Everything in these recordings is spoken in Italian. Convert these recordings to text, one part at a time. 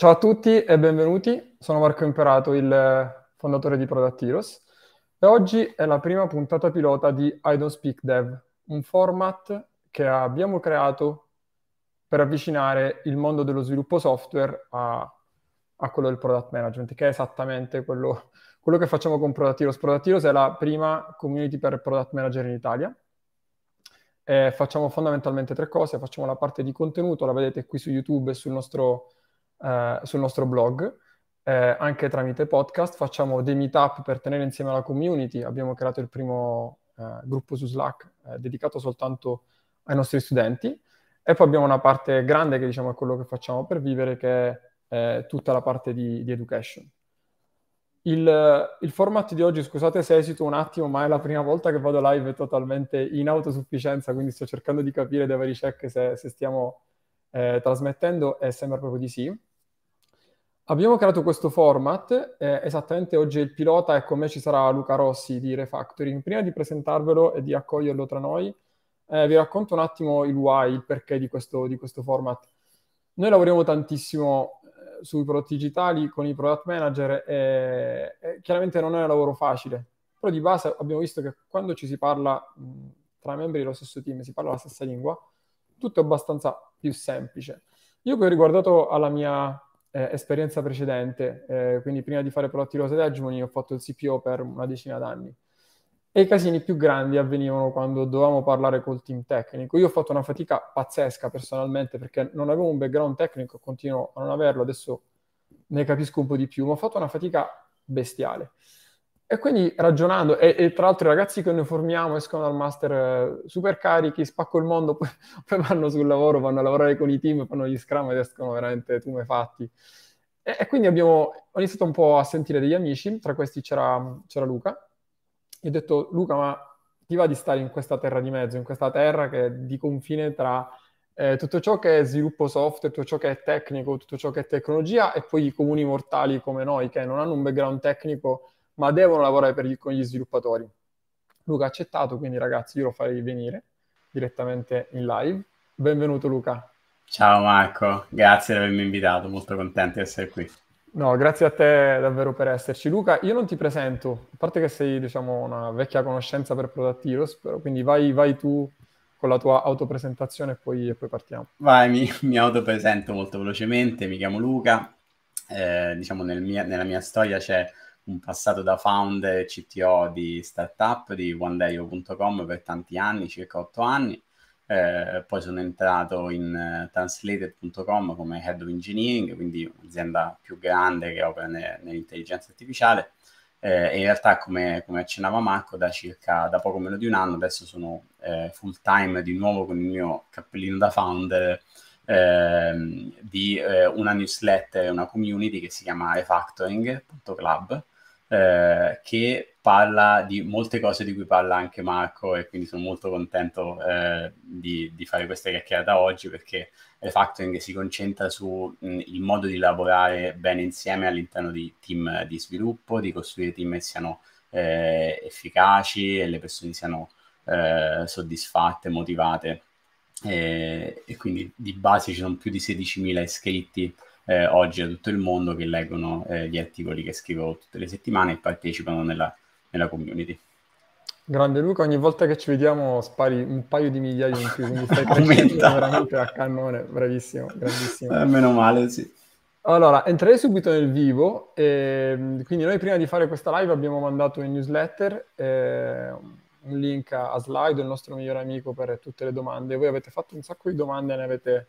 Ciao a tutti e benvenuti, sono Marco Imperato, il fondatore di Product Heroes e oggi è la prima puntata pilota di I Don't Speak Dev, un format che abbiamo creato per avvicinare il mondo dello sviluppo software a, a quello del product management, che è esattamente quello, quello che facciamo con. Product Heroes è la prima community per product manager in Italia. E facciamo fondamentalmente tre cose, facciamo la parte di contenuto, la vedete qui su YouTube e sul nostro eh, sul nostro blog, eh, anche tramite podcast. Facciamo dei meetup per tenere insieme la community. Abbiamo creato il primo eh, gruppo su Slack eh, dedicato soltanto ai nostri studenti. E poi abbiamo una parte grande che diciamo è quello che facciamo per vivere, che è tutta la parte di, di education. Il, il, format di oggi, scusate se esito un attimo, ma è la prima volta che vado live totalmente in autosufficienza, quindi sto cercando di capire dai vari check se, se stiamo eh, trasmettendo e sembra proprio di sì. Abbiamo creato questo format, eh, esattamente oggi è il pilota e con me ci sarà Luca Rossi di Refactoring. Prima di presentarvelo e di accoglierlo tra noi, eh, vi racconto un attimo il why, il perché di questo, di questo format. Noi lavoriamo tantissimo eh, sui prodotti digitali con i product manager e, e, chiaramente non è un lavoro facile, però di base abbiamo visto che quando ci si parla mh, tra membri dello stesso team, si parla la stessa lingua, tutto è abbastanza più semplice. Io poi ho riguardato alla mia eh, esperienza precedente, eh, quindi prima di fare prodotti Rose ed Hegemony ho fatto il CPO per una decina d'anni. E i casini più grandi avvenivano quando dovevamo parlare col team tecnico. Io ho fatto una fatica pazzesca personalmente perché non avevo un background tecnico, continuo a non averlo, adesso ne capisco un po' di più, ma ho fatto una fatica bestiale. E quindi ragionando, e, e, tra l'altro i ragazzi che noi formiamo escono dal master eh, super carichi, spacco il mondo, poi, poi, vanno sul lavoro, vanno a lavorare con i team, fanno gli scrum ed escono veramente tumefatti. E, e quindi abbiamo ho iniziato un po' a sentire degli amici, tra questi c'era, c'era Luca. E ho detto, Luca, ma ti va di stare in questa terra di mezzo, in questa terra che è di confine tra eh, tutto ciò che è sviluppo software, tutto ciò che è tecnico, tutto ciò che è tecnologia e poi i comuni mortali come noi che non hanno un background tecnico ma devono lavorare per, con gli sviluppatori. Luca ha accettato, quindi ragazzi io lo farei venire direttamente in live. Benvenuto Luca. Ciao Marco, grazie di avermi invitato, molto contento di essere qui. No, grazie a te davvero per esserci. Luca, io non ti presento, a parte che sei diciamo una vecchia conoscenza per Product Heroes, però, quindi vai, vai tu con la tua autopresentazione e poi, e poi partiamo. Vai, mi, mi autopresento molto velocemente, mi chiamo Luca, eh, diciamo nel mia, nella mia storia c'è un passato da founder CTO di startup di OneDayo.com per tanti anni, circa otto anni. Eh, poi sono entrato in uh, translated.com come head of engineering, quindi un'azienda più grande che opera ne, nell'intelligenza artificiale. Eh, e in realtà, come, come, accennava Marco, da circa da poco meno di un anno adesso sono eh, full time di nuovo con il mio cappellino da founder ehm, di eh, una newsletter e una community che si chiama refactoring.club eh, che parla di molte cose di cui parla anche Marco e quindi sono molto contento eh, di, di, fare questa chiacchierata oggi perché Refactoring si concentra sul modo di lavorare bene insieme all'interno di team di sviluppo, di costruire team che siano eh, efficaci e le persone siano eh, soddisfatte, motivate. E, e quindi di base ci sono più di 16.000 iscritti eh, oggi da tutto il mondo che leggono eh, gli articoli che scrivo tutte le settimane e partecipano nella, nella community. Grande Luca, ogni volta che ci vediamo spari un paio di migliaia in più, quindi stai crescendo veramente a cannone, bravissimo, grandissimo. Eh, meno male, sì. Allora, entrerei subito nel vivo, e, quindi noi prima di fare questa live abbiamo mandato in newsletter eh, un link a, a Slide, il nostro migliore amico per tutte le domande. Voi avete fatto un sacco di domande, ne avete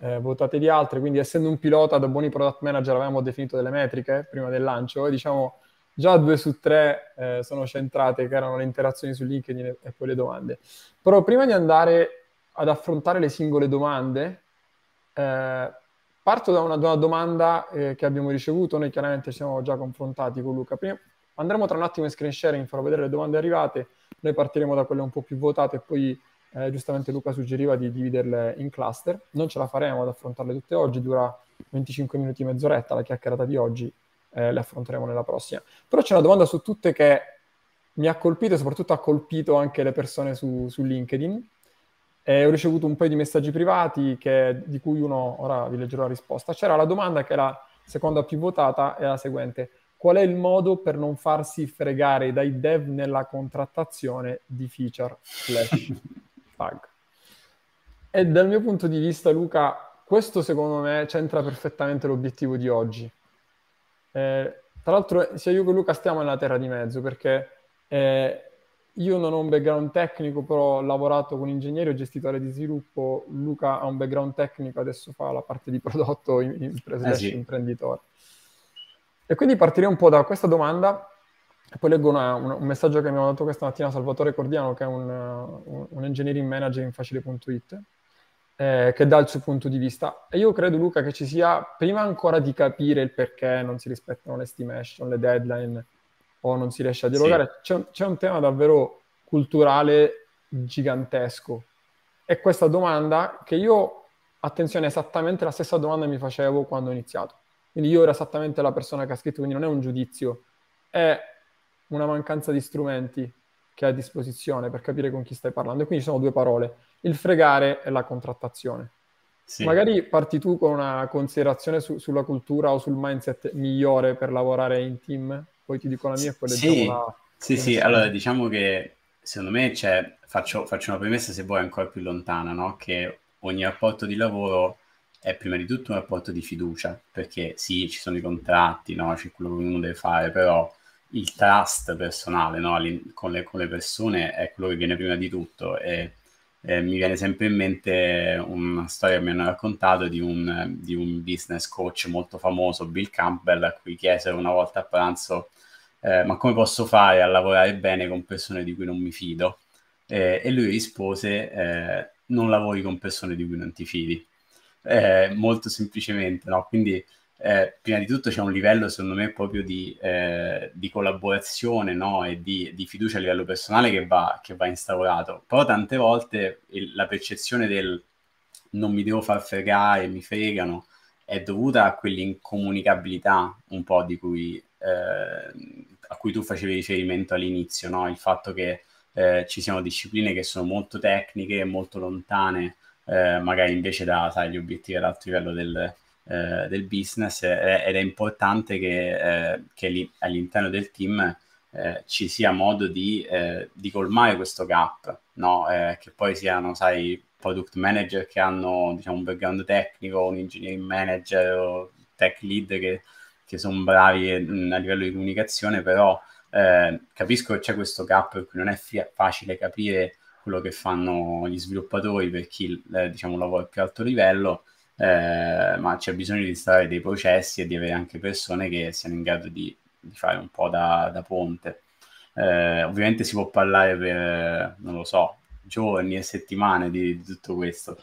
eh, votate di altre, quindi essendo un pilota da buoni product manager avevamo definito delle metriche prima del lancio e diciamo già due su tre eh, sono centrate che erano le interazioni su LinkedIn e, poi le domande. Però prima di andare ad affrontare le singole domande, eh, parto da una, da una domanda eh, che abbiamo ricevuto, noi chiaramente ci siamo già confrontati con Luca. Prima, andremo tra un attimo in screen sharing, farò vedere le domande arrivate, noi partiremo da quelle un po' più votate e poi eh, giustamente Luca suggeriva di dividerle in cluster. Non ce la faremo ad affrontarle tutte oggi, dura 25 minuti, mezz'oretta la chiacchierata di oggi, eh, le affronteremo nella prossima. Però c'è una domanda su tutte che mi ha colpito e soprattutto ha colpito anche le persone su, su LinkedIn. e ho ricevuto un paio di messaggi privati che, di cui uno, ora vi leggerò la risposta. C'era la domanda che era seconda più votata, è la seguente. Qual è il modo per non farsi fregare dai dev nella contrattazione di feature slash bug? E dal mio punto di vista, Luca, questo secondo me c'entra perfettamente l'obiettivo di oggi. Eh, tra l'altro, sia io che Luca stiamo nella terra di mezzo perché eh, io non ho un background tecnico, però ho lavorato con ingegneri, ho gestito aree di sviluppo. Luca ha un background tecnico, adesso fa la parte di prodotto in, in eh sì. imprenditore. E quindi partirei un po' da questa domanda e poi leggo una, una, un messaggio che mi ha dato questa mattina Salvatore Cordiano, che è un, un, un engineering manager in facile.it, eh, che dà il suo punto di vista. E io credo, Luca, che ci sia, prima ancora di capire il perché non si rispettano le estimation, le deadline, o non si riesce a dialogare, sì. c'è, c'è un tema davvero culturale gigantesco. E questa domanda che io, attenzione, esattamente la stessa domanda mi facevo quando ho iniziato quindi io ero esattamente la persona che ha scritto, quindi non è un giudizio, è una mancanza di strumenti che hai a disposizione per capire con chi stai parlando. E quindi ci sono due parole, il fregare e la contrattazione. Sì. Magari parti tu con una considerazione su, sulla cultura o sul mindset migliore per lavorare in team, poi ti dico la mia e poi leggiamo sì. la... Sì, sì, allora diciamo che secondo me c'è, faccio, faccio una premessa se vuoi ancora più lontana, no? che ogni rapporto di lavoro è prima di tutto un rapporto di fiducia, perché sì, ci sono i contratti, no? c'è quello che uno deve fare, però il trust personale no? con, le, con, le, persone è quello che viene prima di tutto. E, e mi viene sempre in mente una storia che mi hanno raccontato di un, di un business coach molto famoso, Bill Campbell, a cui chiesero una volta a pranzo eh, ma come posso fare a lavorare bene con persone di cui non mi fido? Eh, e lui rispose, eh, non lavori con persone di cui non ti fidi eh, molto semplicemente, no? Quindi eh, prima di tutto c'è un livello, secondo me, proprio di, eh, di collaborazione no? e di, di, fiducia a livello personale che va, che va instaurato. Però tante volte il, la percezione del non mi devo far fregare, mi fregano, è dovuta a quell'incomunicabilità un po' di cui, eh, a cui tu facevi riferimento all'inizio, no? il fatto che eh, ci siano discipline che sono molto tecniche, molto lontane eh, magari invece da sai, gli obiettivi all'alto livello del, eh, del business eh, ed è importante che, eh, che lì, all'interno del team eh, ci sia modo di, di, colmare questo gap, no? che poi siano, sai, product manager che hanno diciamo, un background tecnico, un engineering manager o tech lead che, che sono bravi a livello di comunicazione, però capisco che c'è questo gap per cui non è fi- facile capire quello che fanno gli sviluppatori per chi diciamo lavora a più alto livello, eh, ma c'è bisogno di installare dei processi e di avere anche persone che siano in grado di, di fare un po' da, da ponte. Eh, ovviamente si può parlare per, non lo so, giorni e settimane di, di tutto questo.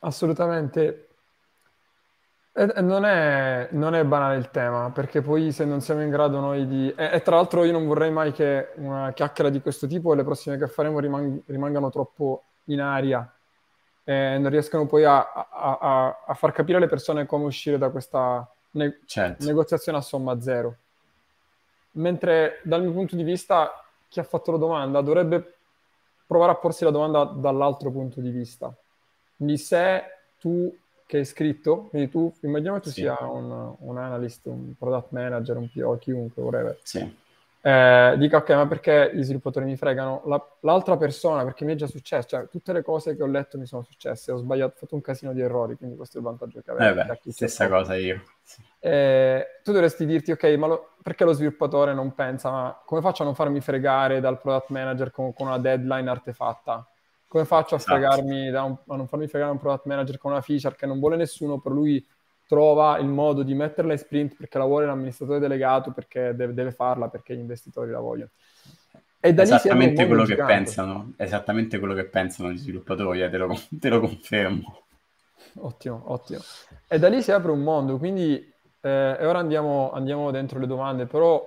Assolutamente. Non è, non è, banale il tema, perché poi se non siamo in grado noi di... E, e, tra l'altro io non vorrei mai che una chiacchiera di questo tipo e le prossime che faremo rimang- rimangano troppo in aria e non riescano poi a, a, a, a, far capire alle persone come uscire da questa ne- certo. negoziazione a somma zero. Mentre dal mio punto di vista chi ha fatto la domanda dovrebbe provare a porsi la domanda dall'altro punto di vista. Quindi se tu che hai scritto, quindi tu immaginiamo che tu sì. sia un, un, analyst, un product manager, un PO, chiunque, whatever. Sì. Eh, dica ok, ma perché gli sviluppatori mi fregano? La, l'altra persona, perché mi è già successo, cioè tutte le cose che ho letto mi sono successe, ho sbagliato, ho fatto un casino di errori, quindi questo è il vantaggio che avevo. Eh beh, stessa cosa io. Sì. Eh, tu dovresti dirti ok, ma lo, perché lo sviluppatore non pensa, ma come faccio a non farmi fregare dal product manager con, con una deadline artefatta? Come faccio a, esatto. fregarmi da un, a non farmi fregare un product manager con una feature che non vuole nessuno, per lui trova il modo di metterla in sprint perché la vuole l'amministratore delegato, perché deve, deve farla, perché gli investitori la vogliono. E da esattamente quello che pensano, esattamente quello che pensano gli sviluppatori, eh, te, lo, te, lo, confermo. Ottimo, ottimo. E da lì si apre un mondo, quindi eh, e ora andiamo, andiamo, dentro le domande, però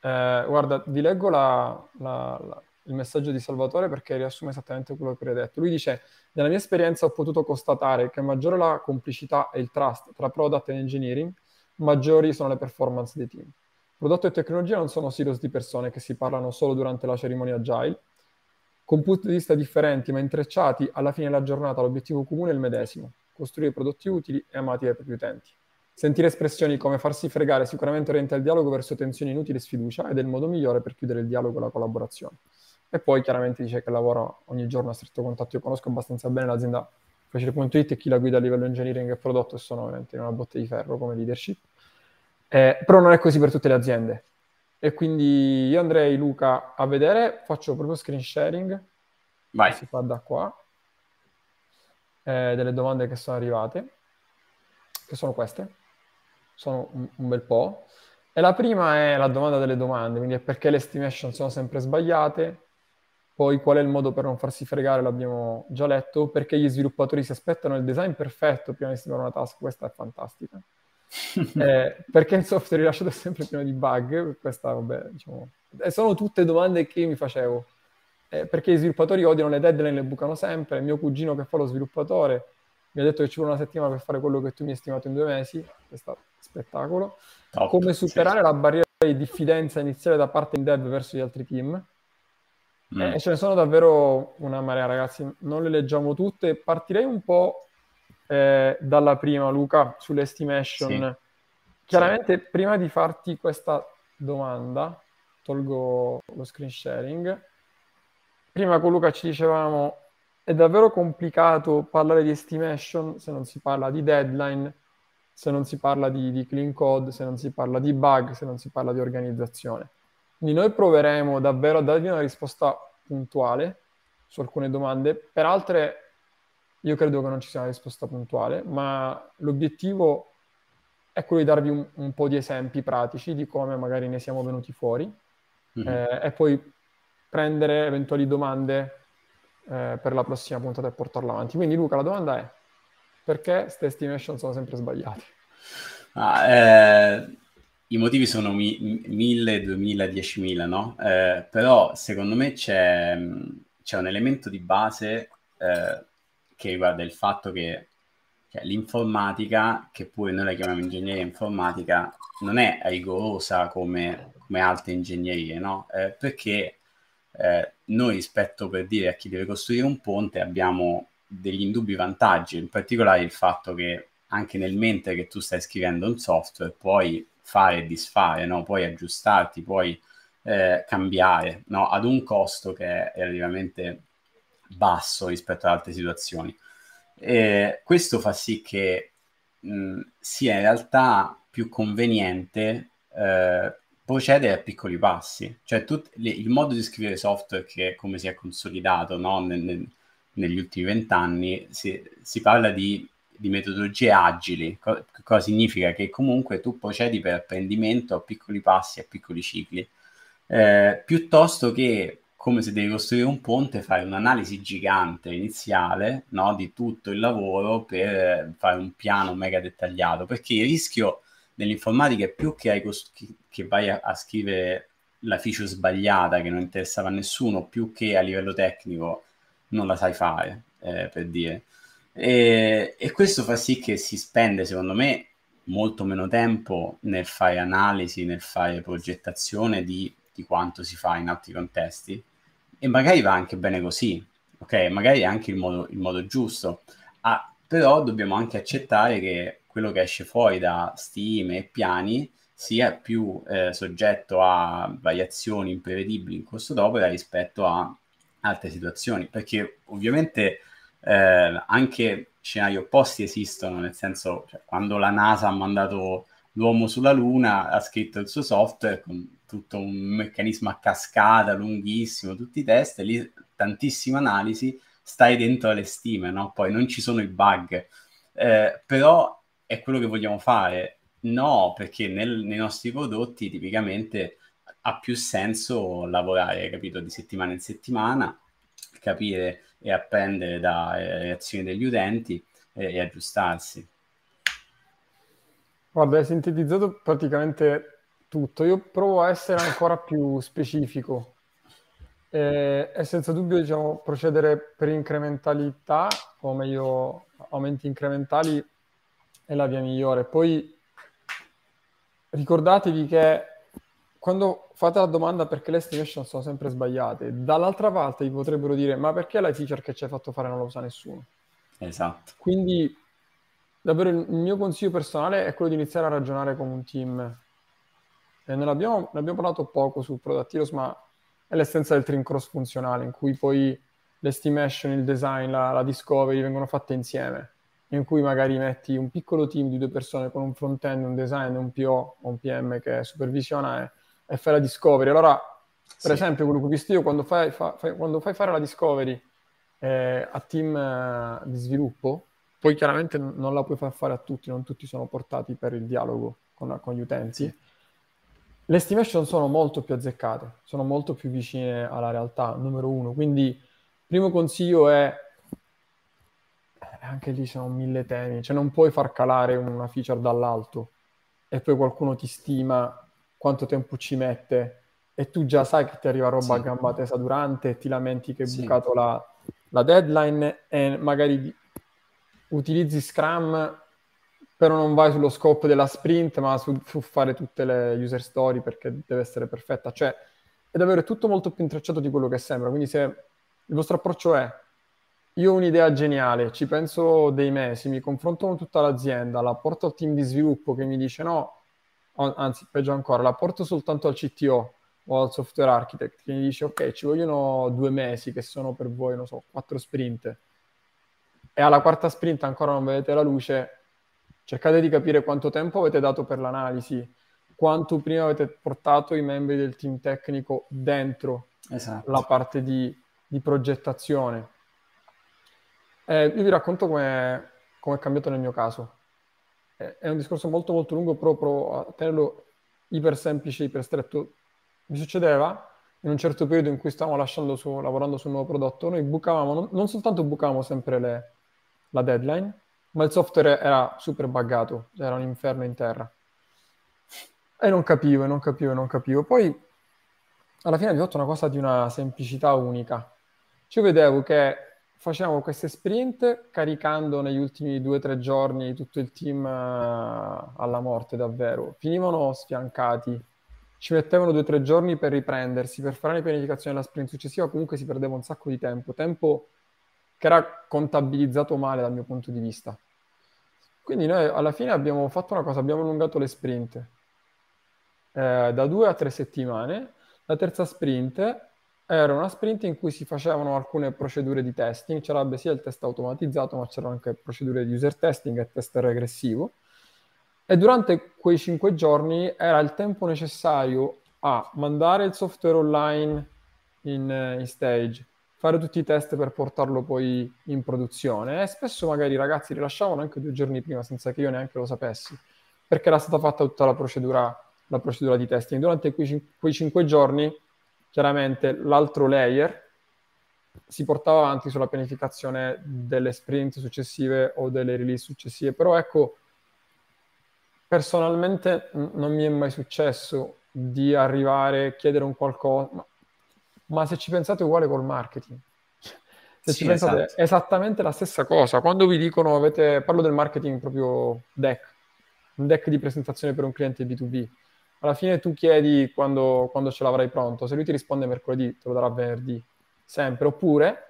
eh, guarda, vi leggo la, la, la, il messaggio di Salvatore perché riassume esattamente quello che hai detto. Lui dice, nella mia esperienza ho potuto constatare che maggiore la complicità e il trust tra product e engineering, maggiori sono le performance dei team. Prodotto e tecnologia non sono silos di persone che si parlano solo durante la cerimonia agile. con punti di vista differenti ma intrecciati, alla fine della giornata l'obiettivo comune è il medesimo, costruire prodotti utili e amati dai propri utenti. Sentire espressioni come farsi fregare sicuramente orienta il dialogo verso tensioni inutili e sfiducia ed è il modo migliore per chiudere il dialogo e la collaborazione. E poi chiaramente dice che lavora ogni giorno a stretto contatto. Io conosco abbastanza bene l'azienda Facile.it e chi la guida a livello engineering e prodotto e sono veramente in una botte di ferro come leadership. Eh, però non è così per tutte le aziende. E quindi io andrei, Luca, a vedere, faccio proprio screen sharing. Vai. Si fa da qua. Eh, delle domande che sono arrivate, che sono queste sono un, un, bel po'. E la prima è la domanda delle domande, quindi è perché le estimation sono sempre sbagliate, poi qual è il modo per non farsi fregare, l'abbiamo già letto, perché gli sviluppatori si aspettano il design perfetto prima di stimare una task, questa è fantastica. eh, perché il software rilasciato è sempre pieno di bug, questa vabbè, diciamo... E sono tutte domande che io mi facevo. Eh, perché gli sviluppatori odiano le deadline, le bucano sempre, mio cugino che fa lo sviluppatore mi ha detto che ci vuole una settimana per fare quello che tu mi hai stimato in due mesi, questo spettacolo. Top, Come superare sì. la barriera di diffidenza iniziale da parte in dev verso gli altri team. Mm. Eh, ce ne sono davvero una marea, ragazzi, non le leggiamo tutte. Partirei un po' eh, dalla prima, Luca, sull'estimation. Sì. Chiaramente, sì. prima di farti questa domanda, tolgo lo screen sharing. Prima con Luca ci dicevamo è davvero complicato parlare di estimation se non si parla di deadline, se non si parla di, di, clean code, se non si parla di bug, se non si parla di organizzazione. Quindi noi proveremo davvero a darvi una risposta puntuale su alcune domande, per altre io credo che non ci sia una risposta puntuale, ma l'obiettivo è quello di darvi un, un po' di esempi pratici di come magari ne siamo venuti fuori mm-hmm. eh, e poi prendere eventuali domande eh, per la prossima puntata e portarla avanti. Quindi Luca, la domanda è perché queste estimation sono sempre sbagliate? Ah, eh, I motivi sono mi- mille, duemila, diecimila, no? Eh, però secondo me c'è, c'è, un elemento di base eh, che riguarda il fatto che cioè, l'informatica, che pure noi la chiamiamo ingegneria informatica, non è rigorosa come, come altre ingegnerie, no? Eh, perché eh, noi rispetto per dire a chi deve costruire un ponte abbiamo degli indubbi vantaggi, in particolare il fatto che anche nel mentre che tu stai scrivendo un software puoi fare e disfare, no? puoi aggiustarti, puoi eh, cambiare no? ad un costo che è relativamente basso rispetto ad altre situazioni. E questo fa sì che mh, sia in realtà più conveniente eh, procedere a piccoli passi. Cioè, tut- le- il modo di scrivere software che come si è consolidato no? nel, negli ultimi vent'anni, si, si, parla di, di metodologie agili. Co- cosa significa? Che comunque tu procedi per apprendimento a piccoli passi, a piccoli cicli, eh, piuttosto che come se devi costruire un ponte, fare un'analisi gigante iniziale no? di tutto il lavoro per fare un piano mega dettagliato, perché il rischio nell'informatica è più che, cost- che vai a, a, scrivere la feature sbagliata che non interessava a nessuno, più che a livello tecnico non la sai fare, eh, per dire. E, e, questo fa sì che si spende, secondo me, molto meno tempo nel fare analisi, nel fare progettazione di, di quanto si fa in altri contesti. E magari va anche bene così, ok? Magari è anche il modo, il modo giusto. Ah, però dobbiamo anche accettare che quello che esce fuori da stime e piani sia più eh, soggetto a variazioni imprevedibili in corso d'opera rispetto a altre situazioni, perché ovviamente eh, anche scenari opposti esistono, nel senso cioè, quando la NASA ha mandato l'uomo sulla Luna, ha scritto il suo software con tutto un meccanismo a cascata lunghissimo, tutti i test, lì tantissima analisi, stai dentro alle stime, no? Poi non ci sono i bug, eh, però è quello che vogliamo fare? No, perché nel, nei nostri prodotti tipicamente ha più senso lavorare, capito, di settimana in settimana, capire e apprendere dalle reazioni degli utenti e, e aggiustarsi. Guarda, hai sintetizzato praticamente tutto. Io provo a essere ancora più specifico e, e senza dubbio diciamo, procedere per incrementalità, o meglio aumenti incrementali, è la via migliore. Poi ricordatevi che quando fate la domanda perché le estimation sono sempre sbagliate, dall'altra parte vi potrebbero dire ma perché la feature che ci hai fatto fare non lo sa nessuno? Esatto. Quindi davvero il mio consiglio personale è quello di iniziare a ragionare come un team. E non abbiamo, ne abbiamo parlato poco su Product Heroes, ma è l'essenza del team cross funzionale in cui poi l'estimation, il design, la, la discovery vengono fatte insieme in cui magari metti un piccolo team di due persone con un front-end, un design, un PO o un PM che supervisiona e, e fai la discovery. Allora, per sì. esempio, quello che ho visto io, quando fai, fa, fai, quando fai fare la discovery eh, a team eh, di sviluppo, poi chiaramente non la puoi far fare a tutti, non tutti sono portati per il dialogo con, con gli utenti. Sì. Le estimation sono molto più azzeccate, sono molto più vicine alla realtà, numero uno. Quindi, primo consiglio è anche lì sono mille temi, cioè non puoi far calare una feature dall'alto e poi qualcuno ti stima quanto tempo ci mette e tu già sai che ti arriva roba sì. a gamba tesa durante e ti lamenti che hai sì. bucato la, la, deadline e magari utilizzi Scrum però non vai sullo scope della sprint ma su, su fare tutte le user story perché deve essere perfetta, cioè è davvero tutto molto più intrecciato di quello che sembra, quindi se il vostro approccio è io ho un'idea geniale, ci penso dei mesi, mi confronto con tutta l'azienda, la porto al team di sviluppo che mi dice no, anzi, peggio ancora, la porto soltanto al CTO o al software architect che mi dice ok, ci vogliono due mesi che sono per voi, non so, quattro sprint. E alla quarta sprint ancora non vedete la luce, cercate di capire quanto tempo avete dato per l'analisi, quanto prima avete portato i membri del team tecnico dentro esatto. la parte di, di progettazione eh, io vi racconto come è cambiato nel mio caso. È, un discorso molto molto lungo, proprio a tenerlo iper semplice, iper stretto. Mi succedeva in un certo periodo in cui stavamo su, lavorando sul nuovo prodotto, noi bucavamo, non, non soltanto bucavamo sempre le, la deadline, ma il software era super buggato, era un inferno in terra. E non capivo, e non capivo, e non capivo. Poi alla fine abbiamo fatto una cosa di una semplicità unica. Ci vedevo che facevamo queste sprint caricando negli ultimi due o tre giorni tutto il team uh, alla morte davvero. Finivano sfiancati, ci mettevano due o tre giorni per riprendersi, per fare la pianificazione della sprint successiva, comunque si perdeva un sacco di tempo, tempo che era contabilizzato male dal mio punto di vista. Quindi noi alla fine abbiamo fatto una cosa, abbiamo allungato le sprint eh, da due a tre settimane. La terza sprint era una sprint in cui si facevano alcune procedure di testing, c'era sia il test automatizzato, ma c'erano anche procedure di user testing e test regressivo. E durante quei cinque giorni era il tempo necessario a mandare il software online in, in stage, fare tutti i test per portarlo poi in produzione. E spesso magari i ragazzi rilasciavano anche due giorni prima senza che io neanche lo sapessi, perché era stata fatta tutta la procedura, la procedura di testing. Durante quei, quei cinque giorni chiaramente l'altro layer si portava avanti sulla pianificazione delle sprint successive o delle release successive, però ecco, personalmente n- non mi è mai successo di arrivare a chiedere un qualcosa, ma, ma se ci pensate è uguale col marketing. Se sì, ci pensate esatto. è esattamente la stessa cosa. Quando vi dicono, avete, parlo del marketing proprio deck, un deck di presentazione per un cliente B2B, alla fine tu chiedi quando, quando, ce l'avrai pronto, se lui ti risponde mercoledì, te lo darà venerdì, sempre, oppure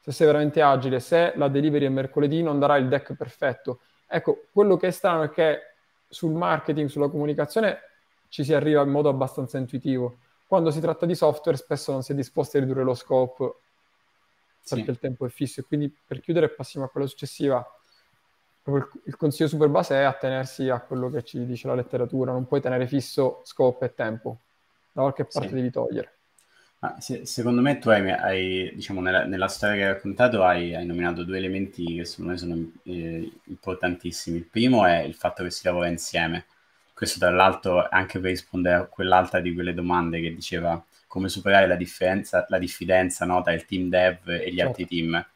se sei veramente agile, se la delivery è mercoledì non darà il deck perfetto. Ecco, quello che è strano è che sul marketing, sulla comunicazione ci si arriva in modo abbastanza intuitivo. Quando si tratta di software spesso non si è disposti a ridurre lo scope perché sì. il tempo è fisso e quindi per chiudere passiamo a quella successiva il, il consiglio super base è attenersi a quello che ci dice la letteratura, non puoi tenere fisso scopo e tempo, da qualche parte sì. devi togliere. Ah, se, secondo me tu hai, hai diciamo, nella, nella, storia che hai raccontato hai, hai, nominato due elementi che secondo me sono eh, importantissimi. Il primo è il fatto che si lavora insieme. Questo tra l'altro anche per rispondere a quell'altra di quelle domande che diceva come superare la differenza, la diffidenza no, tra il team dev e gli certo. altri team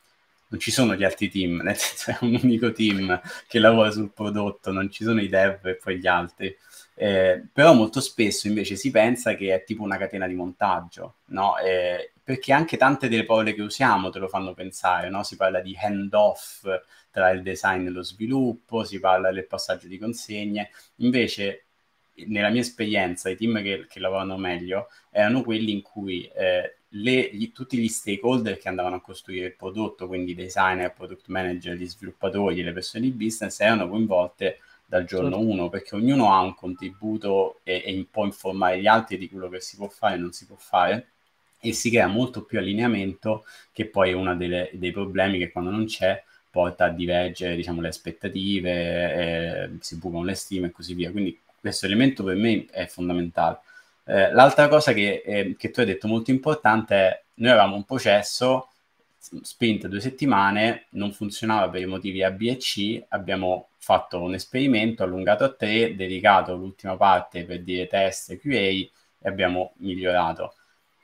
non ci sono gli altri team, nel senso è un unico team che lavora sul prodotto, non ci sono i dev e poi gli altri. Eh, però molto spesso invece si pensa che è tipo una catena di montaggio, no? Eh, perché anche tante delle parole che usiamo te lo fanno pensare, no? Si parla di hand-off tra il design e lo sviluppo, si parla del passaggio di consegne, invece nella mia esperienza i team che, che lavorano meglio erano quelli in cui eh, le, gli, tutti gli stakeholder che andavano a costruire il prodotto, quindi designer, product manager, gli sviluppatori, le persone di business, erano coinvolte dal giorno 1 certo. perché ognuno ha un contributo e, e può informare gli altri di quello che si può fare e non si può fare e si crea molto più allineamento che poi è uno dei problemi che quando non c'è porta a divergere diciamo, le aspettative, eh, si bucano le stime e così via. Quindi questo elemento per me è fondamentale. Eh, l'altra cosa che, eh, che, tu hai detto molto importante è noi avevamo un processo sprint due settimane, non funzionava per i motivi A, B e C, abbiamo fatto un esperimento allungato a tre, dedicato l'ultima parte per dire test e QA e abbiamo migliorato.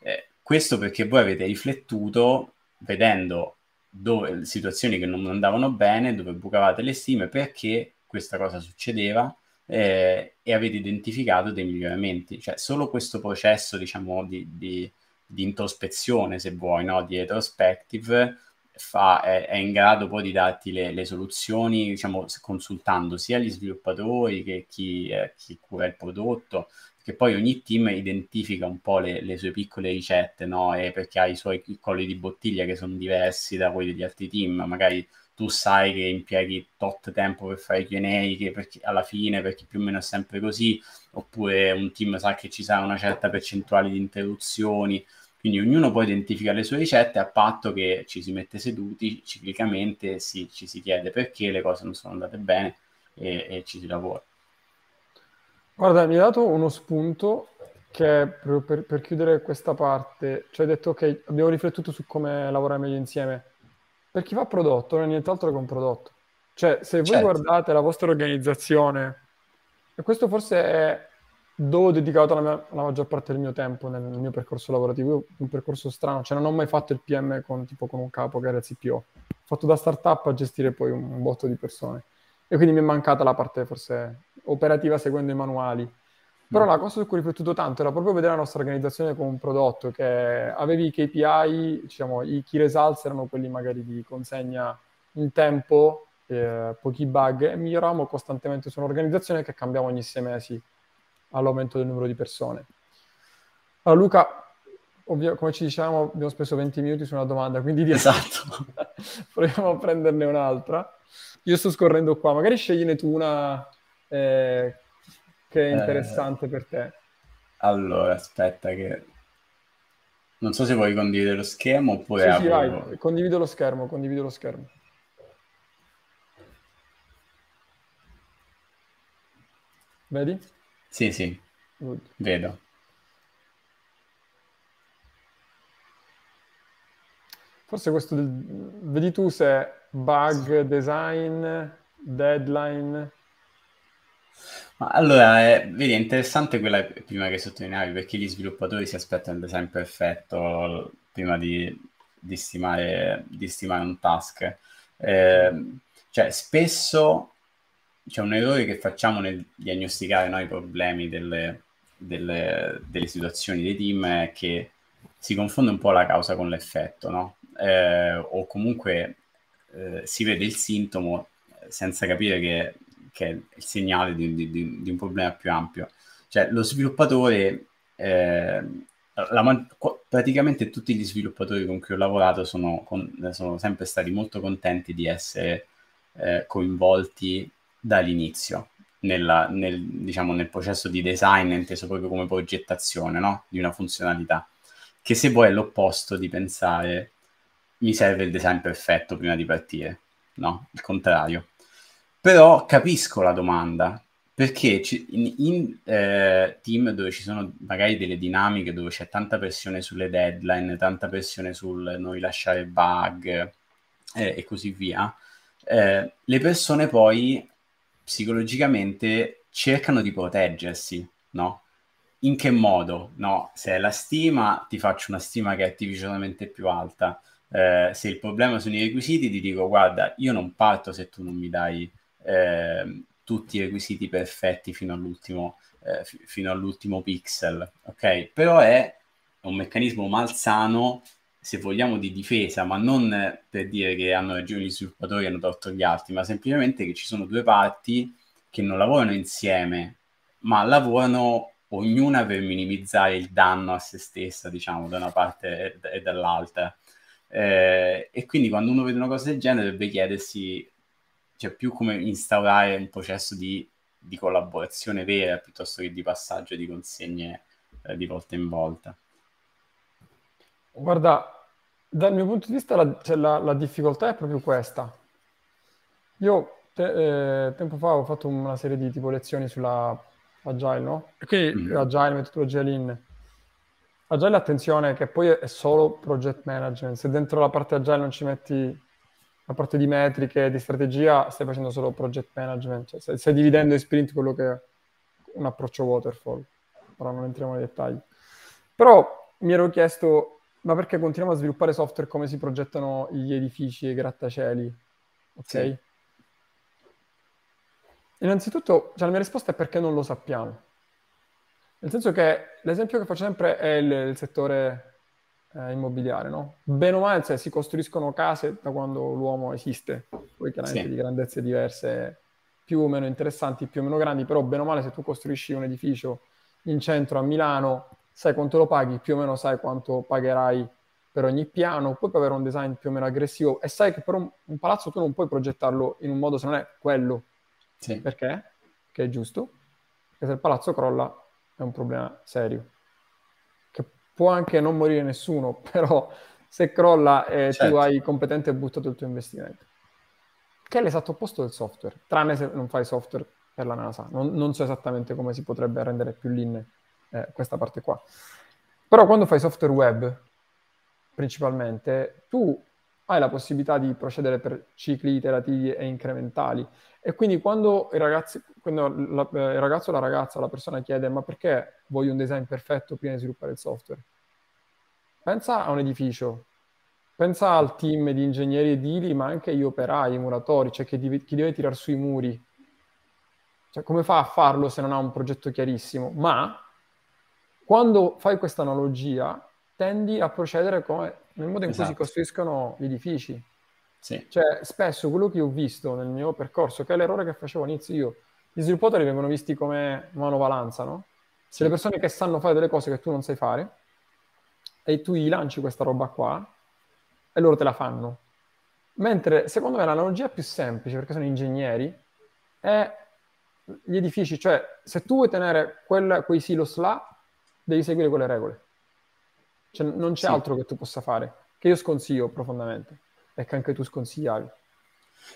Eh, questo perché voi avete riflettuto vedendo dove, situazioni che non andavano bene, dove bucavate le stime, perché questa cosa succedeva eh, e avete identificato dei miglioramenti. Cioè, solo questo processo, diciamo, di, di, di introspezione, se vuoi, no? di retrospective, fa, è, è, in grado poi di darti le, le, soluzioni, diciamo, consultando sia gli sviluppatori che chi, eh, chi cura il prodotto, che poi ogni team identifica un po' le, le sue piccole ricette, no? Perché ha i suoi colli di bottiglia che sono diversi da quelli degli altri team, magari tu sai che impieghi tot tempo per fare Q&A, che perché alla fine, perché più o meno è sempre così, oppure un team sa che ci sarà una certa percentuale di interruzioni, quindi ognuno poi identifica le sue ricette a patto che ci si mette seduti ciclicamente, si, ci si chiede perché le cose non sono andate bene e, e ci si lavora. Guarda, mi hai dato uno spunto che proprio per, per chiudere questa parte, cioè hai detto ok, abbiamo riflettuto su come lavorare meglio insieme per chi fa prodotto non è nient'altro che un prodotto. Cioè, se voi certo. guardate la vostra organizzazione, e questo forse è dove ho dedicato la, mia, la maggior parte del mio tempo nel, nel, mio percorso lavorativo, Io, un percorso strano, cioè non ho mai fatto il PM con, tipo, con un capo che era il CPO, ho fatto da startup a gestire poi un, un botto di persone e quindi mi è mancata la parte forse operativa seguendo i manuali però la cosa su cui ho riflettuto tanto era proprio vedere la nostra organizzazione come un prodotto, che avevi i KPI, diciamo, i key results erano quelli magari di consegna in tempo, eh, pochi bug, e miglioravamo costantemente su un'organizzazione che cambiamo ogni sei mesi all'aumento del numero di persone. Allora Luca, ovvio, come ci diciamo, abbiamo speso 20 minuti su una domanda, quindi di esatto. proviamo a prenderne un'altra. Io sto scorrendo qua, magari scegliene tu una... Eh, che è eh, interessante eh, per te? Allora, aspetta che... Non so se vuoi condividere lo schermo oppure... Sì, sì, vai, condivido lo schermo, condivido lo schermo. Vedi? Sì, sì, Good. vedo. Forse questo, vedi tu se bug, design, deadline, allora, è, vedi, è interessante quella prima che sottolineavi, perché gli sviluppatori si aspettano il design perfetto prima di, di, stimare, di stimare un task. Eh, cioè, spesso c'è un errore che facciamo nel diagnosticare no, i problemi delle, delle, delle, situazioni dei team è che si confonde un po' la causa con l'effetto, no? Eh, o comunque eh, si vede il sintomo senza capire che che è il segnale di, di, di, un problema più ampio. Cioè, lo sviluppatore, eh, la, praticamente tutti gli sviluppatori con cui ho lavorato sono, con, sono sempre stati molto contenti di essere eh, coinvolti dall'inizio nella, nel, diciamo, nel processo di design, inteso proprio come progettazione no? di una funzionalità, che se vuoi è l'opposto di pensare mi serve il design perfetto prima di partire, no? Il contrario. Però capisco la domanda, perché in, in eh, team dove ci sono magari delle dinamiche, dove c'è tanta pressione sulle deadline, tanta pressione sul non rilasciare bug eh, e così via, eh, le persone poi psicologicamente cercano di proteggersi, no? In che modo? No, se è la stima, ti faccio una stima che è artificialmente più alta. Eh, se il problema sono i requisiti, ti dico guarda, io non parto se tu non mi dai eh, tutti i requisiti perfetti fino all'ultimo, eh, f- fino all'ultimo pixel, ok? Però è un meccanismo malsano se vogliamo di difesa, ma non per dire che hanno ragione gli sviluppatori e hanno torto gli altri, ma semplicemente che ci sono due parti che non lavorano insieme ma lavorano ognuna per minimizzare il danno a se stessa, diciamo, da una parte e, e dall'altra. Eh, e quindi quando uno vede una cosa del genere dovrebbe chiedersi cioè, più come instaurare un processo di, di collaborazione vera piuttosto che di passaggio di consegne eh, di volta in volta. Guarda, dal mio punto di vista la, cioè, la, la difficoltà è proprio questa. Io te, eh, tempo fa ho fatto una serie di tipo lezioni sulla Agile, no? Quindi mm. Agile, metodologia Lean. Agile, attenzione, che poi è solo project management. Se dentro la parte Agile non ci metti la parte di metriche, di strategia, stai facendo solo project management. Cioè, stai, stai dividendo in sprint quello che è un approccio waterfall. Ora non entriamo nei dettagli. Però mi ero chiesto, ma perché continuiamo a sviluppare software come si progettano gli edifici e i grattacieli? Ok? Sì. Innanzitutto, cioè, la mia risposta è perché non lo sappiamo. Nel senso che l'esempio che faccio sempre è il, il settore eh, immobiliare, no? Bene o male, cioè, si costruiscono case da quando l'uomo esiste, poi chiaramente sì. di grandezze diverse, più o meno interessanti, più o meno grandi, però bene o male se tu costruisci un edificio in centro a Milano, sai quanto lo paghi, più o meno sai quanto pagherai per ogni piano, poi puoi avere un design più o meno aggressivo e sai che per un, un palazzo tu non puoi progettarlo in un modo se non è quello sì. Perché? Che è giusto. Perché se il palazzo crolla è un problema serio. Può anche non morire nessuno, però se crolla e certo. tu hai competente e buttato il tuo investimento. Che è l'esatto opposto del software, tranne se non fai software per la NASA. Non, non so esattamente come si potrebbe rendere più lean eh, questa parte qua. Però quando fai software web, principalmente, tu hai la possibilità di procedere per cicli iterativi e incrementali e quindi quando il, ragazzi, quando la, eh, il ragazzo o la ragazza, la persona chiede ma perché voglio un design perfetto prima di sviluppare il software? Pensa a un edificio, pensa al team di ingegneri edili, ma anche gli operai, i muratori, cioè chi deve, chi deve tirare sui muri. Cioè, come fa a farlo se non ha un progetto chiarissimo? Ma quando fai questa analogia, tendi a procedere come, nel modo in esatto. cui si esatto. costruiscono gli edifici. Sì. Cioè, spesso quello che ho visto nel mio percorso, che è l'errore che facevo all'inizio io, gli sviluppatori vengono visti come manovalanza, no? Sì. le persone che sanno fare delle cose che tu non sai fare, e tu gli lanci questa roba qua, e loro te la fanno. Mentre, secondo me, l'analogia più semplice, perché sono ingegneri, è gli edifici. Cioè, se tu vuoi tenere quel, quei silos là, devi seguire quelle regole. Cioè, non c'è sì. altro che tu possa fare, che io sconsiglio profondamente e che anche tu sconsigliavi.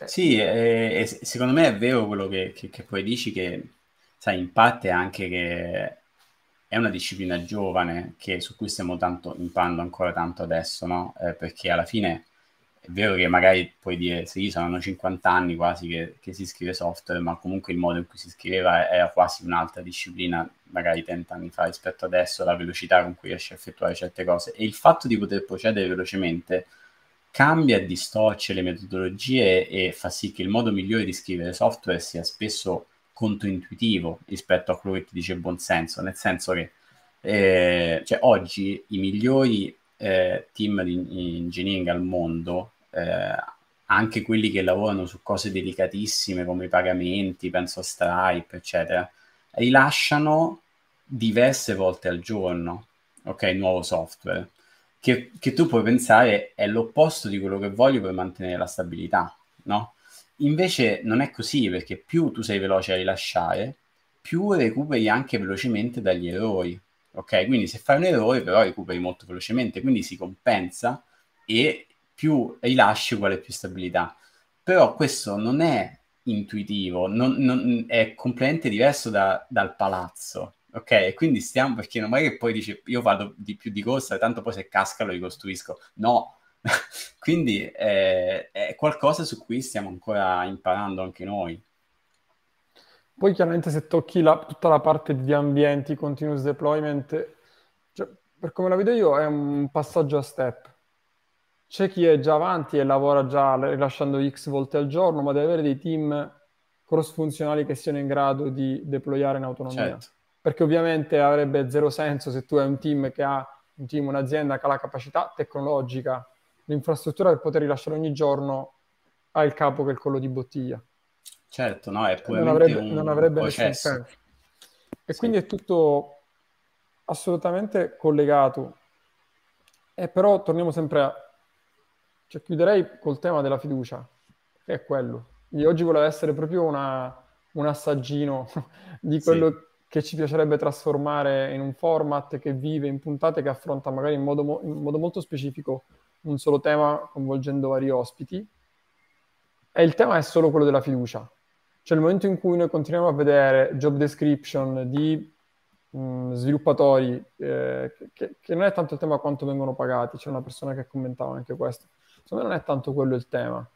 Sì, e, e secondo me è vero quello che, che, che, poi dici, che sai, in parte anche che è una disciplina giovane che, su cui stiamo tanto, imparando ancora tanto adesso, no? Eh, perché alla fine è vero che magari puoi dire, sì, saranno 50 anni quasi che, che, si scrive software, ma comunque il modo in cui si scriveva era quasi un'altra disciplina, magari 30 anni fa rispetto adesso, la velocità con cui riesci a effettuare certe cose. E il fatto di poter procedere velocemente cambia e distorce le metodologie e fa sì che il modo migliore di scrivere software sia spesso controintuitivo rispetto a quello che ti dice buon senso, nel senso che eh, cioè, oggi i migliori eh, team di engineering al mondo, eh, anche quelli che lavorano su cose delicatissime come i pagamenti, penso a Stripe, eccetera, rilasciano diverse volte al giorno, ok, nuovo software che, che, tu puoi pensare è l'opposto di quello che voglio per mantenere la stabilità, no? Invece non è così, perché più tu sei veloce a rilasciare, più recuperi anche velocemente dagli errori, ok? Quindi se fai un errore però recuperi molto velocemente, quindi si compensa e più rilasci uguale più stabilità. Però questo non è intuitivo, non, non, è completamente diverso da, dal palazzo, ok? Quindi stiamo, perché non è che poi dice io vado di più di corsa, tanto poi se casca lo ricostruisco. No, quindi è, è qualcosa su cui stiamo ancora imparando anche noi. Poi chiaramente se tocchi la, tutta la parte di ambienti, continuous deployment, cioè, per come la vedo io è un passaggio a step. C'è chi è già avanti e lavora già rilasciando X volte al giorno, ma deve avere dei team cross-funzionali che siano in grado di deployare in autonomia. Certo perché ovviamente avrebbe zero senso se tu hai un team che ha un team, un'azienda che ha la capacità tecnologica, l'infrastruttura per poter rilasciare ogni giorno, ha il capo che è il collo di bottiglia. Certo, no, è non avrebbe, non avrebbe nessun senso. E sì. quindi è tutto assolutamente collegato. E però torniamo sempre a... Cioè, chiuderei col tema della fiducia, che è quello. Io oggi volevo essere proprio una, un assaggino di quello sì. che ci piacerebbe trasformare in un format che vive in puntate che affronta magari in modo, in modo molto specifico un solo tema coinvolgendo vari ospiti. E il tema è solo quello della fiducia. Cioè il momento in cui noi continuiamo a vedere job description di mh, sviluppatori, eh, che, che, non è tanto il tema quanto vengono pagati, c'è una persona che commentava anche questo, secondo me non è tanto quello il tema,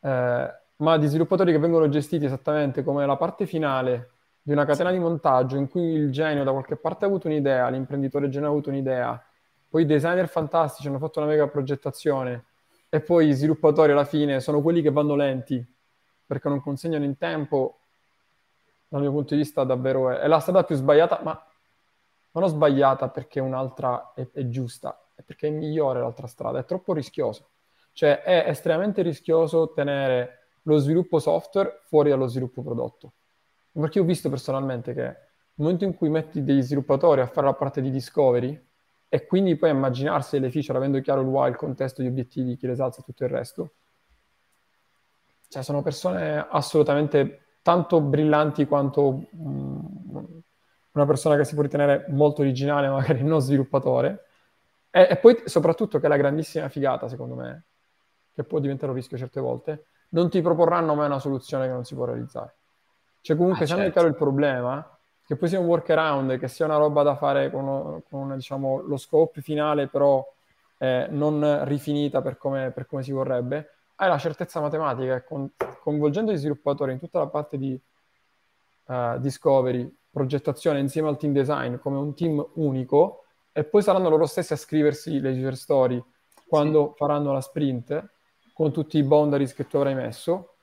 eh, ma di sviluppatori che vengono gestiti esattamente come la parte finale di una catena di montaggio in cui il genio da qualche parte ha avuto un'idea, l'imprenditore genio ha avuto un'idea, poi i designer fantastici hanno fatto una mega progettazione e poi i sviluppatori alla fine sono quelli che vanno lenti perché non consegnano in tempo, dal mio punto di vista davvero è, è la strada più sbagliata, ma non ho sbagliata perché un'altra è, è, giusta, è perché è migliore l'altra strada, è troppo rischioso. Cioè è estremamente rischioso tenere lo sviluppo software fuori dallo sviluppo prodotto. Perché ho visto personalmente che nel momento in cui metti degli sviluppatori a fare la parte di discovery e quindi poi immaginarsi le feature avendo chiaro il why, il contesto, gli obiettivi, chi le salza e tutto il resto, cioè, sono persone assolutamente tanto brillanti quanto um, una persona che si può ritenere molto originale, magari non sviluppatore. E, e, poi, soprattutto, che è la grandissima figata, secondo me, che può diventare un rischio certe volte, non ti proporranno mai una soluzione che non si può realizzare. Cioè, comunque, ah, se certo. chiaro il problema, che poi sia un workaround, che sia una roba da fare con, con diciamo, lo scope finale, però eh, non rifinita per come, per come si vorrebbe, hai la certezza matematica con, coinvolgendo gli sviluppatori in tutta la parte di uh, discovery, progettazione insieme al team design come un team unico e poi saranno loro stessi a scriversi le user story quando sì. faranno la sprint con tutti i boundaries che tu avrai messo,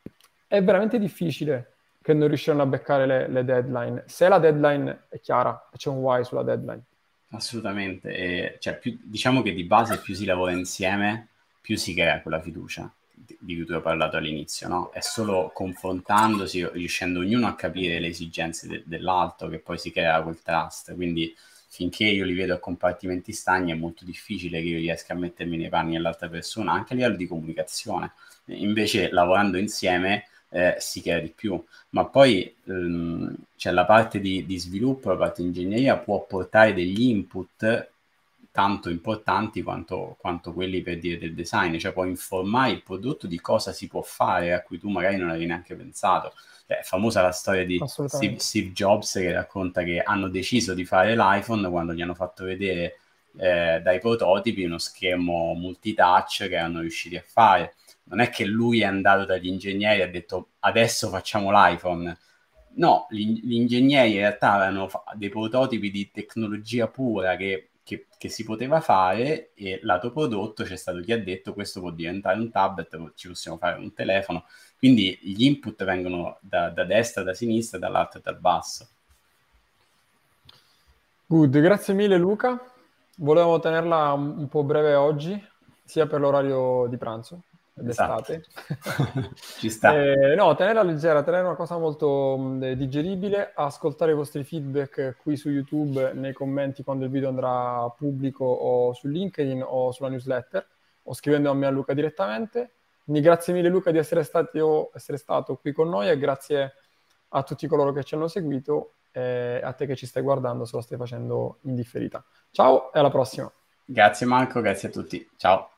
è veramente difficile che non riusciranno a beccare le, le deadline. Se la deadline è chiara c'è un why sulla deadline. Assolutamente, e, cioè, più, diciamo che di base più si lavora insieme, più si crea quella fiducia di cui tu hai parlato all'inizio, no? È solo confrontandosi, riuscendo ognuno a capire le esigenze de- dell'altro, che poi si crea quel trust. Quindi finché io li vedo a compartimenti stagni è molto difficile che io riesca a mettermi nei panni dell'altra persona, anche a livello di comunicazione. Invece lavorando insieme eh, si crea di più. Ma poi ehm, c'è la parte di, di sviluppo, la parte di ingegneria può portare degli input tanto importanti quanto, quanto, quelli per dire del design, cioè può informare il prodotto di cosa si può fare a cui tu magari non avevi neanche pensato. Cioè, è famosa la storia di Steve, Steve, Jobs che racconta che hanno deciso di fare l'iPhone quando gli hanno fatto vedere eh, dai prototipi uno schermo multitouch che erano riusciti a fare. Non è che lui è andato dagli ingegneri e ha detto adesso facciamo l'iPhone. No, gli, gli ingegneri in realtà avevano dei prototipi di tecnologia pura che che, che, si poteva fare e lato prodotto c'è stato chi ha detto questo può diventare un tablet, ci possiamo fare un telefono, quindi gli input vengono da, da destra, da sinistra, dall'alto e dal basso. Good, grazie mille Luca, volevo tenerla un po' breve oggi, sia per l'orario di pranzo, d'estate. Esatto. Ci sta. Eh, no, tenerla leggera, tenere una cosa molto mh, mm, digeribile, ascoltare i vostri feedback qui su YouTube nei commenti quando il video andrà pubblico o su LinkedIn o sulla newsletter o scrivendo a me a Luca direttamente. Quindi grazie mille Luca di essere stato, essere stato qui con noi e grazie a tutti coloro che ci hanno seguito e a te che ci stai guardando se lo stai facendo in differita. Ciao e alla prossima. Grazie Marco, grazie a tutti. Ciao.